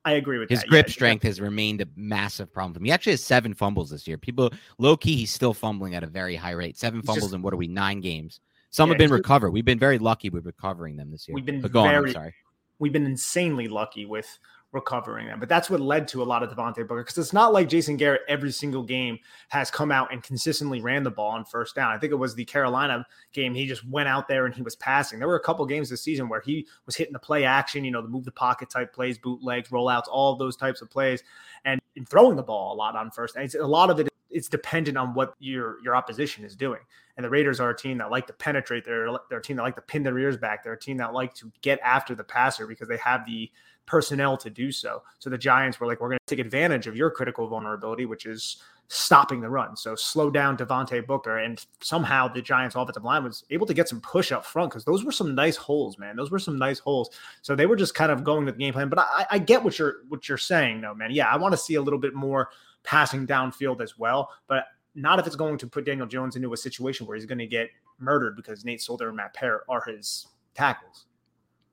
I agree with his that. grip yeah, strength yeah. has remained a massive problem for him. He actually has seven fumbles this year. People low key, he's still fumbling at a very high rate. Seven he's fumbles just, in what are we nine games? Some yeah, have been recovered. We've been very lucky with recovering them this year. We've been but go very, on, I'm sorry we've been insanely lucky with recovering them. But that's what led to a lot of Devontae Booker because it's not like Jason Garrett every single game has come out and consistently ran the ball on first down. I think it was the Carolina game. He just went out there and he was passing. There were a couple games this season where he was hitting the play action, you know, the move the pocket type plays, bootlegs, rollouts, all those types of plays, and throwing the ball a lot on first. And a lot of it it's dependent on what your your opposition is doing. And the Raiders are a team that like to penetrate. They're they're a team that like to pin their ears back. They're a team that like to get after the passer because they have the personnel to do so. So the Giants were like, we're going to take advantage of your critical vulnerability, which is stopping the run. So slow down Devontae Booker, and somehow the Giants' offensive line was able to get some push up front because those were some nice holes, man. Those were some nice holes. So they were just kind of going with the game plan. But I, I get what you're what you're saying, though, man. Yeah, I want to see a little bit more passing downfield as well, but not if it's going to put Daniel Jones into a situation where he's going to get murdered because Nate Solder and Matt Peart are his tackles.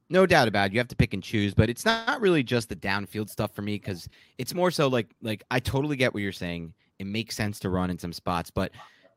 No doubt about it. You have to pick and choose, but it's not really just the downfield stuff for me because it's more so like like I totally get what you're saying. It makes sense to run in some spots, but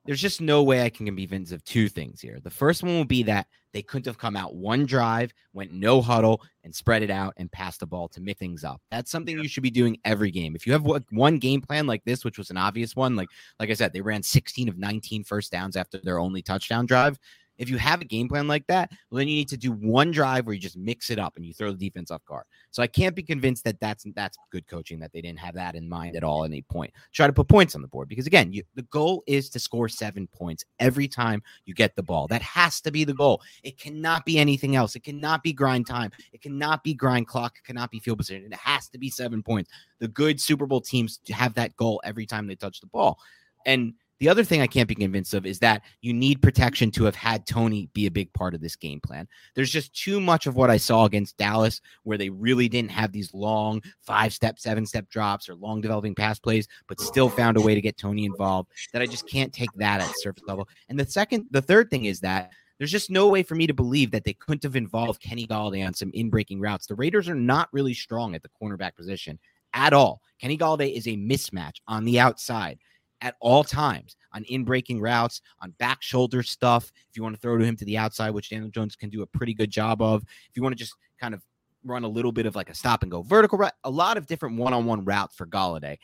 there's just no way I can be convinced of two things here. The first one will be that they couldn't have come out one drive, went no huddle, and spread it out and passed the ball to mix things up. That's something you should be doing every game. If you have one game plan like this, which was an obvious one, like like I said, they ran 16 of 19 first downs after their only touchdown drive. If you have a game plan like that, well, then you need to do one drive where you just mix it up and you throw the defense off guard. So I can't be convinced that that's that's good coaching that they didn't have that in mind at all at any point. Try to put points on the board because again, you, the goal is to score seven points every time you get the ball. That has to be the goal. It cannot be anything else. It cannot be grind time. It cannot be grind clock. It cannot be field position. It has to be seven points. The good Super Bowl teams have that goal every time they touch the ball. And The other thing I can't be convinced of is that you need protection to have had Toney be a big part of this game plan. There's just too much of what I saw against Dallas where they really didn't have these long five step, seven step drops or long developing pass plays, but still found a way to get Toney involved that I just can't take that at surface level. And the second, the third thing is that there's just no way for me to believe that they couldn't have involved Kenny Golladay on some in breaking routes. The Raiders are not really strong at the cornerback position at all. Kenny Golladay is a mismatch on the outside at all times on in breaking routes, on back shoulder stuff. If you want to throw to him to the outside, which Daniel Jones can do a pretty good job of. If you want to just kind of run a little bit of like a stop and go vertical route, a lot of different one on one routes for Golladay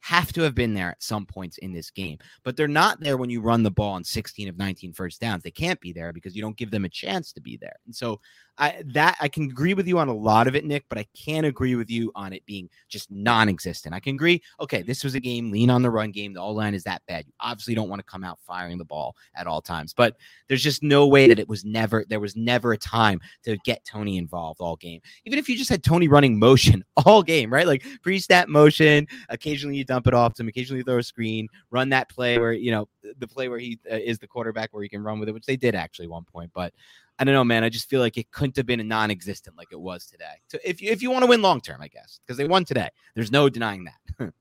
have to have been there at some points in this game, but they're not there when you run the ball on 16 of 19 first downs. They can't be there because you don't give them a chance to be there. And so I that I can agree with you on a lot of it, Nick, but I can't agree with you on it being just non-existent. I can agree, okay, this was a game, lean on the run game. The all line is that bad. You obviously don't want to come out firing the ball at all times, but there's just no way that it was never there was never a time to get Toney involved all game. Even if you just had Toney running [LAUGHS] motion all game, right? Like pre-snap motion, occasionally you dump it off to him, occasionally throw a screen, run that play where, you know, the play where he uh, is the quarterback where he can run with it, which they did actually one point, but I don't know, man. I just feel like it couldn't have been a non-existent like it was today. So if you if you want to win long term, I guess, because they won today. There's no denying that.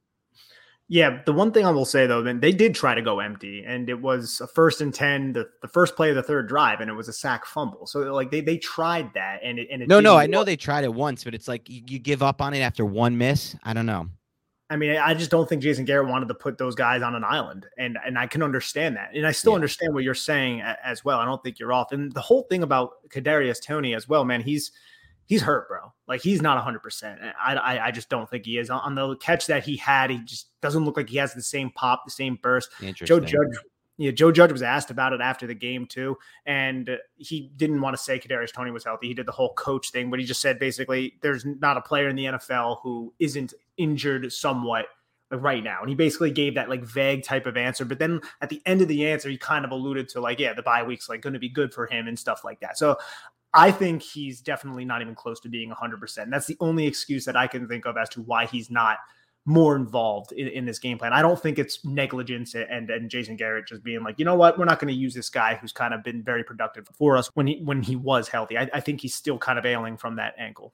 [LAUGHS] yeah, the one thing I will say though, then they did try to go empty, and it was a first and ten, the, the first play of the third drive, and it was a sack fumble. So like they they tried that, and it and it no, no, I know they tried it once, but it's like you, you give up on it after one miss. I don't know. I mean, I just don't think Jason Garrett wanted to put those guys on an island, and and I can understand that, and I still yeah. understand what you're saying as well. I don't think you're off, and the whole thing about Kadarius Toney as well, man. He's he's hurt, bro. Like he's not 100. percent I, I I just don't think he is on the catch that he had. He just doesn't look like he has the same pop, the same burst. Joe Judge yeah, Joe Judge was asked about it after the game too, and he didn't want to say Kadarius Toney was healthy. He did the whole coach thing, but he just said basically there's not a player in the NFL who isn't injured somewhat right now, and he basically gave that like vague type of answer. But then at the end of the answer, he kind of alluded to like, yeah, the bye week's like going to be good for him and stuff like that. So I think he's definitely not even close to being 100%. That's the only excuse that I can think of as to why he's not more involved in, in, this game plan. I don't think it's negligence and and Jason Garrett just being like, you know what, we're not going to use this guy who's kind of been very productive for us when he when he was healthy. I, I, think he's still kind of ailing from that ankle.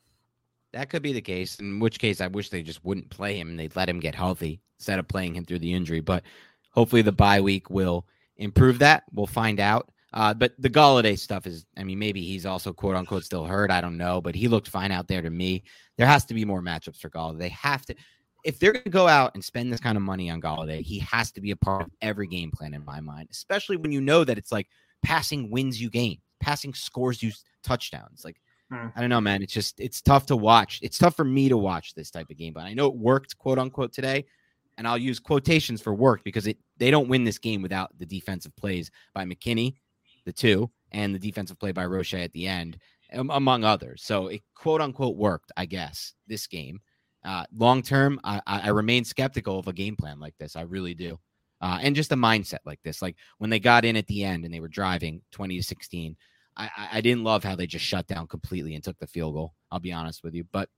That could be the case. In which case, I wish they just wouldn't play him and they'd let him get healthy instead of playing him through the injury. But hopefully, the bye week will improve that. We'll find out. Uh, but the Golladay stuff is, I mean, maybe he's also quote unquote still hurt. I don't know, but he looked fine out there to me. There has to be more matchups for Golladay. They have to if they're going to go out and spend this kind of money on Golladay, he has to be a part of every game plan in my mind, especially when you know that it's like passing wins you game, passing scores you touchdowns. Like, hmm. I don't know, man. It's just, it's tough to watch. It's tough for me to watch this type of game, but I know it worked, quote unquote, today. And I'll use quotations for work because it they don't win this game without the defensive plays by McKinney, the two, and the defensive play by Roche at the end, among others. So it quote unquote worked, I guess, this game. Uh, long term, I, I remain skeptical of a game plan like this. I really do. Uh, and just a mindset like this. Like when they got in at the end and they were driving 20 to 16, I, I didn't love how they just shut down completely and took the field goal. I'll be honest with you, but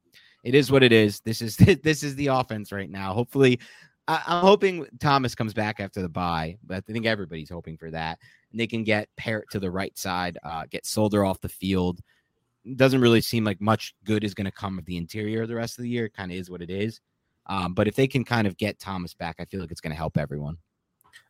it is what it is. This is [LAUGHS] this is the offense right now. Hopefully, I, am hoping Thomas comes back after the bye, but I think everybody's hoping for that. And they can get Peart to the right side, uh, get Solder off the field, doesn't really seem like much good is going to come of the interior the rest of the year. Kind of is what it is. Um, but if they can kind of get Thomas back, I feel like it's going to help everyone.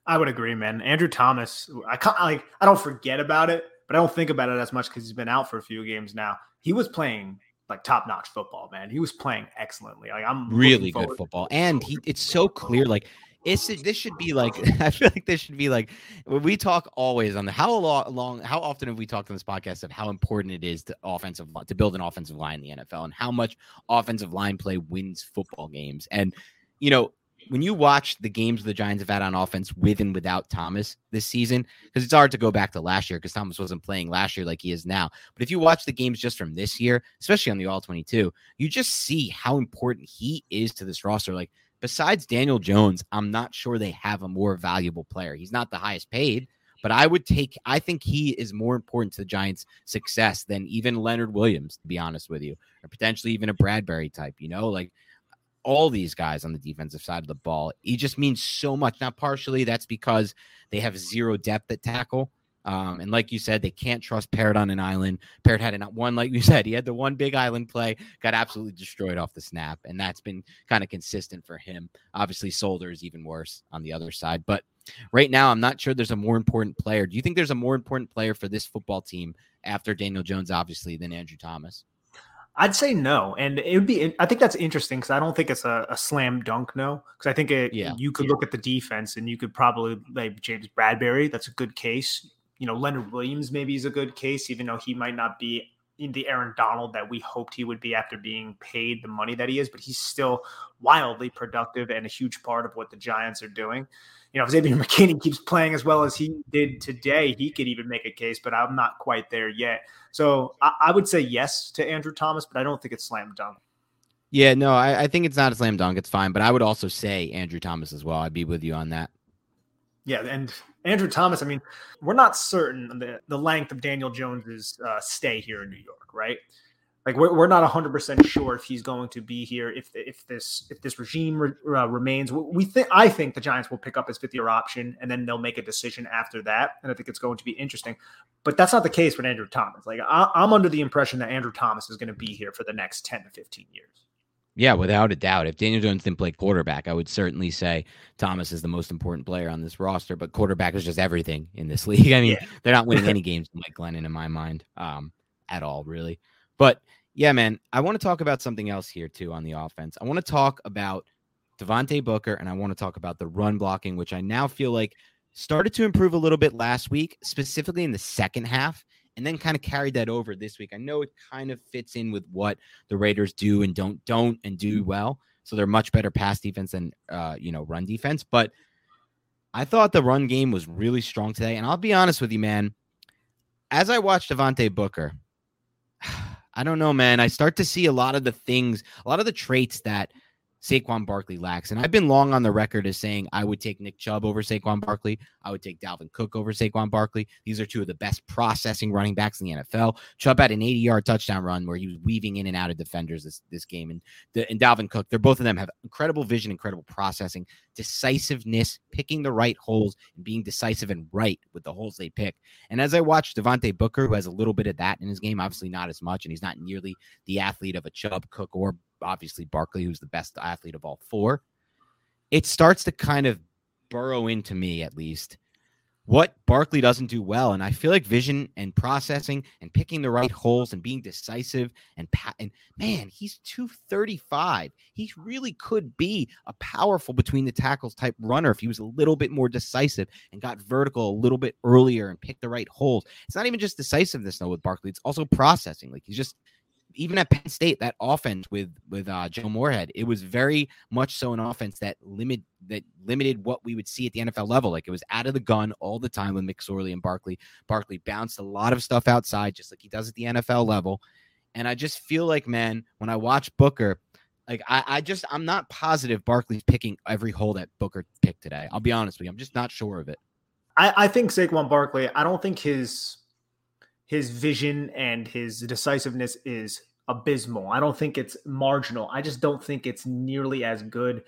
I would agree, man. Andrew Thomas, I like I don't forget about it, but I don't think about it as much because he's been out for a few games now. He was playing like top notch football, man. He was playing excellently. Like I'm really good football, and he it's so clear. Like it's this should be like [LAUGHS] I feel like this should be like when we talk always on the how long how often have we talked on this podcast of how important it is to offensive to build an offensive line in the NFL and how much offensive line play wins football games and you know when you watch the games the Giants have had on offense with and without Thomas this season, because it's hard to go back to last year because Thomas wasn't playing last year like he is now. But if you watch the games just from this year, especially on the All 22, you just see how important he is to this roster. Like besides Daniel Jones, I'm not sure they have a more valuable player. He's not the highest paid, but I would take, I think he is more important to the Giants' success than even Leonard Williams, to be honest with you, or potentially even a Bradberry type, you know, like all these guys on the defensive side of the ball. He just means so much. Now, partially that's because they have zero depth at tackle. Um, and like you said, they can't trust Peart on an island. Peart had not one, like you said, he had the one big island play, got absolutely destroyed off the snap, and that's been kind of consistent for him. Obviously, Solder is even worse on the other side, but right now, I'm not sure there's a more important player. Do you think there's a more important player for this football team after Daniel Jones, obviously, than Andrew Thomas? I'd say no, and it would be. I think that's interesting because I don't think it's a, a slam dunk no. Because I think it, yeah. you could yeah. look at the defense and you could probably like James Bradberry. That's a good case. You know, Leonard Williams maybe is a good case, even though he might not be in the Aaron Donald that we hoped he would be after being paid the money that he is. But he's still wildly productive and a huge part of what the Giants are doing you know, if Xavier [LAUGHS] McKinney keeps playing as well as he did today, he could even make a case, but I'm not quite there yet. So I, I would say yes to Andrew Thomas, but I don't think it's slam dunk. Yeah, no, I, I, think it's not a slam dunk. It's fine, but I would also say Andrew Thomas as well. I'd be with you on that. Yeah, and Andrew Thomas. I mean, we're not certain the the length of Daniel Jones's uh, stay here in New York, right? Like we're, we're not 100% sure if he's going to be here if if this if this regime re, uh, remains we think i think the giants will pick up his fifth year option and then they'll make a decision after that and i think it's going to be interesting but that's not the case with andrew thomas like I, i'm under the impression that andrew thomas is going to be here for the next 10 to 15 years yeah, without a doubt. If Daniel Jones didn't play quarterback, I would certainly say Thomas is the most important player on this roster. But quarterback is just everything in this [LAUGHS] league. I mean, yeah. they're not winning [LAUGHS] any games with Mike Glennon in my mind, um, at all, really. But yeah, man, I want to talk about something else here too on the offense. I want to talk about Devontae Booker and I want to talk about the run blocking, which I now feel like started to improve a little bit last week, specifically in the second half, and then kind of carried that over this week. I know it kind of fits in with what the Raiders do and don't don't and do well. So they're much better pass defense than uh, you know, run defense. But I thought the run game was really strong today. And I'll be honest with you, man. As I watched Devontae Booker, [SIGHS] I don't know, man. I start to see a lot of the things, a lot of the traits that Saquon Barkley lacks. And I've been long on the record as saying I would take Nick Chubb over Saquon Barkley. I would take Dalvin Cook over Saquon Barkley. These are two of the best processing running backs in the NFL. Chubb had an 80 yard touchdown run where he was weaving in and out of defenders this, this game. And, the, and Dalvin Cook, they're both of them have incredible vision, incredible processing, decisiveness, picking the right holes, and being decisive and right with the holes they pick. And as I watch Devontae Booker, who has a little bit of that in his game, obviously not as much, and he's not nearly the athlete of a Chubb, Cook, or obviously Barkley, who's the best athlete of all four, it starts to kind of burrow into me at least what Barkley doesn't do well. And I feel like vision and processing and picking the right holes and being decisive and pat and man, he's 235. He really could be a powerful between the tackles type runner if he was a little bit more decisive and got vertical a little bit earlier and picked the right holes. It's not even just decisiveness though with Barkley, it's also processing. Like he's just even at Penn State, that offense with with uh, Joe Moorhead, it was very much so an offense that limit that limited what we would see at the NFL level. Like it was out of the gun all the time with McSorley and Barkley. Barkley bounced a lot of stuff outside, just like he does at the NFL level. And I just feel like, man, when I watch Booker, like I, I just I'm not positive Barkley's picking every hole that Booker picked today. I'll be honest with you, I'm just not sure of it. I, I think Saquon Barkley. I don't think his his vision and his decisiveness is abysmal. I don't think it's marginal. I just don't think it's nearly as good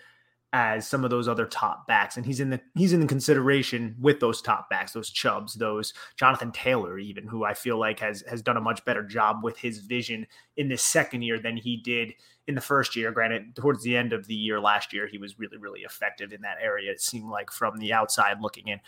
as some of those other top backs and he's in the he's in the consideration with those top backs those Chubbs those jonathan taylor even who i feel like has has done a much better job with his vision in this second year than he did in the first year granted towards the end of the year last year he was really really effective in that area it seemed like from the outside looking in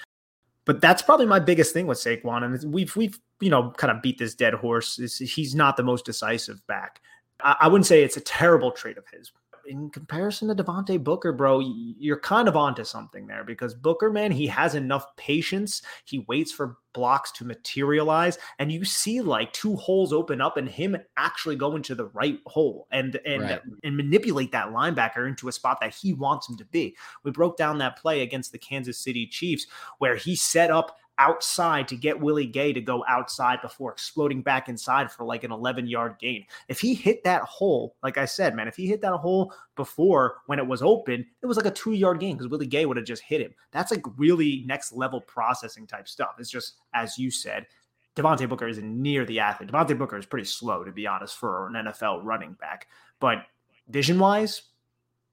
but that's probably my biggest thing with Saquon, and we've we've you know kind of beat this dead horse. Is he's not the most decisive back. I, I wouldn't say it's a terrible trait of his, in comparison to Devontae Booker, bro, you're kind of onto something there because Booker, man, he has enough patience. He waits for blocks to materialize, and you see like two holes open up and him actually go into the right hole and and right. and manipulate that linebacker into a spot that he wants him to be. We broke down that play against the Kansas City Chiefs where he set up outside to get Willie Gay to go outside before exploding back inside for like an 11 yard gain. If he hit that hole, like I said, man, if he hit that hole before when it was open, it was like a two yard gain because Willie Gay would have just hit him. That's like really next level processing type stuff. It's just, as you said, Devontae Booker isn't near the athlete. Devontae Booker is pretty slow, to be honest, for an NFL running back. But vision wise,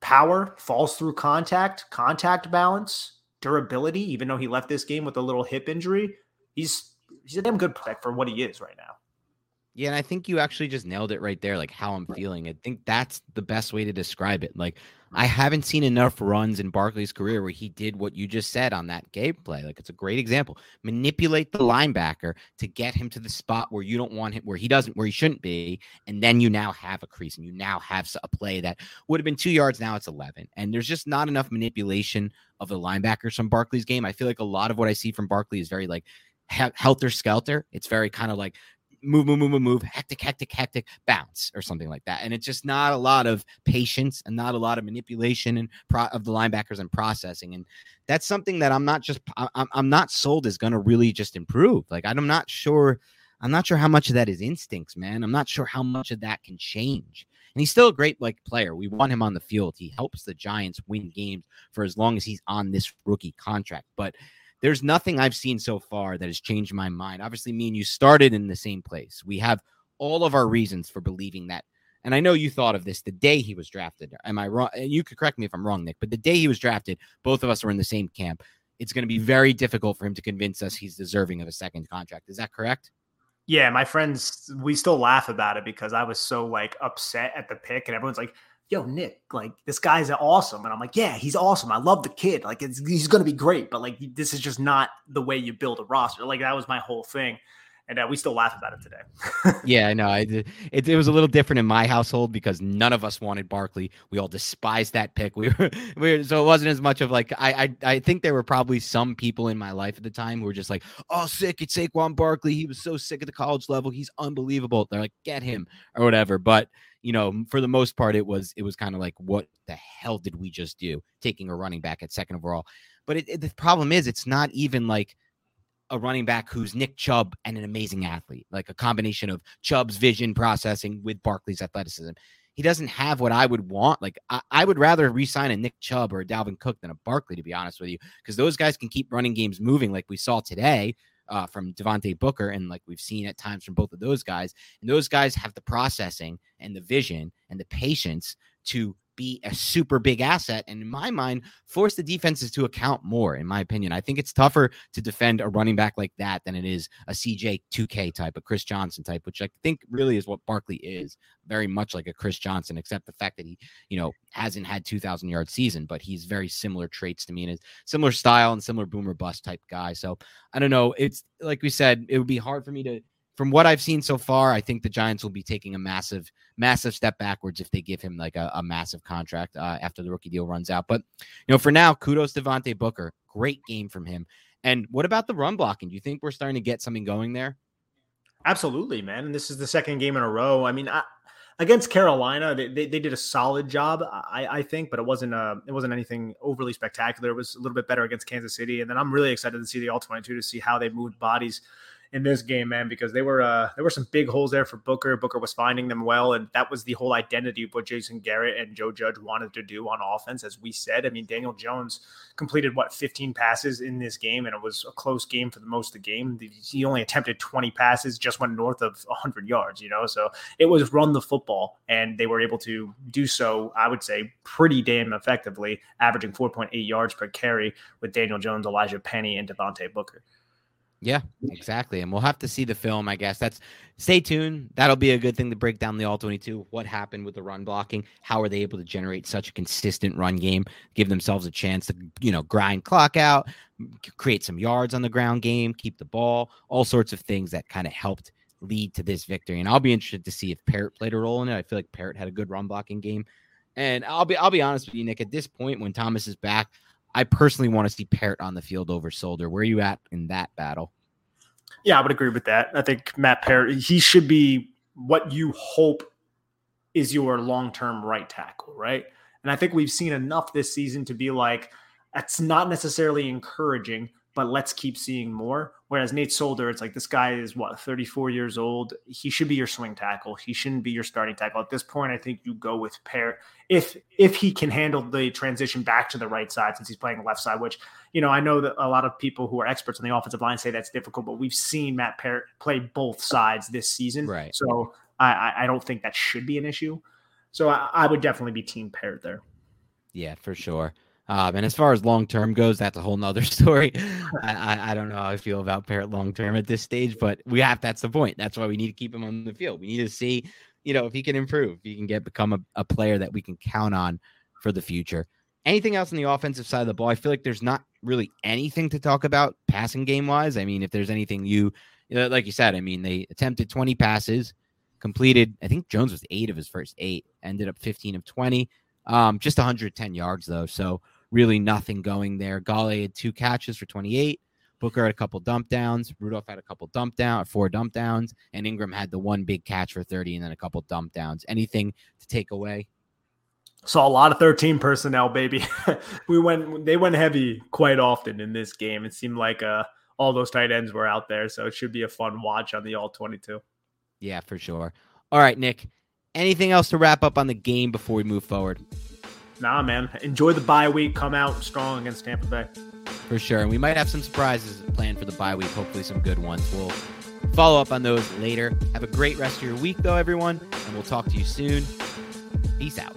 power, falls through contact, contact balance, durability. Even though he left this game with a little hip injury, he's he's a damn good pick for what he is right now. Yeah, and I think you actually just nailed it right there, like how I'm feeling. I think that's the best way to describe it. Like, I haven't seen enough runs in Barkley's career where he did what you just said on that gameplay. Like, it's a great example. Manipulate the linebacker to get him to the spot where you don't want him, where he doesn't, where he shouldn't be. And then you now have a crease and you now have a play that would have been two yards. Now it's 11. And there's just not enough manipulation of the linebackers from Barkley's game. I feel like a lot of what I see from Barkley is very like, helter skelter. It's very kind of like move, move, move, move, move, hectic, hectic, hectic, bounce, or something like that. And it's just not a lot of patience and not a lot of manipulation and pro- of the linebackers and processing. And that's something that I'm not just I'm, I'm not sold is going to really just improve. Like I'm not sure. I'm not sure how much of that is instincts, man. I'm not sure how much of that can change. And he's still a great like player. We want him on the field. He helps the Giants win games for as long as he's on this rookie contract. But there's nothing I've seen so far that has changed my mind. Obviously, me and you started in the same place. We have all of our reasons for believing that. And I know you thought of this the day he was drafted. Am I wrong? You could correct me if I'm wrong, Nick, but the day he was drafted, both of us were in the same camp. It's going to be very difficult for him to convince us he's deserving of a second contract. Is that correct? Yeah, my friends, we still laugh about it because I was so like upset at the pick, and everyone's like, yo, Nick, like this guy's awesome. And I'm like, yeah, he's awesome. I love the kid. Like he's going to be great, but like this is just not the way you build a roster. Like that was my whole thing. And uh, we still laugh about it today. [LAUGHS] yeah, no, I, it, it was a little different in my household because none of us wanted Barkley. We all despised that pick. We were, [LAUGHS] we were so it wasn't as much of like I, I I think there were probably some people in my life at the time who were just like, oh, sick, it's Saquon Barkley. He was so sick at the college level. He's unbelievable. They're like, get him or whatever. But you know, for the most part, it was it was kind of like, what the hell did we just do? Taking a running back at second overall. But it, it, the problem is, it's not even like a running back who's Nick Chubb and an amazing athlete, like a combination of Chubb's vision processing with Barkley's athleticism. He doesn't have what I would want. Like I, I would rather re-sign a Nick Chubb or a Dalvin Cook than a Barkley, to be honest with you, because those guys can keep running games moving, like we saw today uh, from Devontae Booker, and like we've seen at times from both of those guys. And those guys have the processing and the vision and the patience to be a super big asset and in my mind force the defenses to account more in my opinion. I think it's tougher to defend a running back like that than it is a cj 2k type a chris johnson type which i think really is what barkley is very much like a chris johnson except the fact that he you know hasn't had 2000 yard season but he's very similar traits to me and is similar style and similar boomer bust type guy. So i don't know it's like we said it would be hard for me to from what I've seen so far, I think the Giants will be taking a massive, massive step backwards if they give him like a, a massive contract uh, after the rookie deal runs out. But you know, for now, kudos to Devontae Booker. Great game from him. And what about the run blocking? Do you think we're starting to get something going there? Absolutely, man. And this is the second game in a row. I mean, I, against Carolina, they, they, they, did a solid job, I, I think, but it wasn't uh, it wasn't anything overly spectacular. It was a little bit better against Kansas City, and then I'm really excited to see the all 22 to see how they moved bodies in this game, man, because they were uh, there were some big holes there for Booker. Booker was finding them well, and that was the whole identity of what Jason Garrett and Joe Judge wanted to do on offense. As we said, I mean, Daniel Jones completed what 15 passes in this game, and it was a close game for the most of the game. He only attempted 20 passes, just went north of 100 yards, you know. So it was run the football, and they were able to do so. I would say pretty damn effectively, averaging 4.8 yards per carry with Daniel Jones, Elijah Penny, and Devontae Booker. Yeah, exactly. And we'll have to see the film, I guess. That's stay tuned. That'll be a good thing to break down the all 22. What happened with the run blocking? How are they able to generate such a consistent run game? Give themselves a chance to, you know, grind clock out, create some yards on the ground game, keep the ball, all sorts of things that kind of helped lead to this victory. And I'll be interested to see if Peart played a role in it. I feel like Peart had a good run blocking game. And I'll be I'll be honest with you, Nick. At this point, when Thomas is back, I personally want to see Peart on the field over Solder. Where are you at in that battle? Yeah, I would agree with that. I think Matt Peart, he should be what you hope is your long term right tackle, right? And I think we've seen enough this season to be like, that's not necessarily encouraging, but let's keep seeing more. Whereas Nate Solder, it's like this guy is what 34 years old. He should be your swing tackle. He shouldn't be your starting tackle. At this point, I think you go with pair if if he can handle the transition back to the right side since he's playing left side. Which you know I know that a lot of people who are experts on the offensive line say that's difficult, but we've seen Matt Peart play both sides this season. Right. So I I don't think that should be an issue. So I, I would definitely be team paired there. Yeah, for sure. Um, and as far as long term goes, that's a whole nother [LAUGHS] story. I, I, I, don't know how I feel about Peart long term at this stage, but we have that's the point. That's why we need to keep him on the field. We need to see, you know, if he can improve, if he can get become a, a player that we can count on for the future. Anything else on the offensive side of the ball? I feel like there's not really anything to talk about passing game wise. I mean, if there's anything you, you know, like you said, I mean, they attempted 20 passes, completed, I think Jones was eight of his first eight, ended up 15 of 20, um, just 110 yards though. So really nothing going there. Golladay had two catches for 28. Booker had a couple dump downs. Rudolph had a couple dump down, four dump downs, and Engram had the one big catch for 30 and then a couple dump downs. Anything to take away? Saw a lot of 13 personnel, baby. [LAUGHS] we went they went heavy quite often in this game. It seemed like uh all those tight ends were out there, so it should be a fun watch on the all 22. Yeah, for sure. All right, Nick. Anything else to wrap up on the game before we move forward? Nah, man. Enjoy the bye week. Come out strong against Tampa Bay. For sure. And we might have some surprises planned for the bye week. Hopefully, some good ones. We'll follow up on those later. Have a great rest of your week, though, everyone. And we'll talk to you soon. Peace out.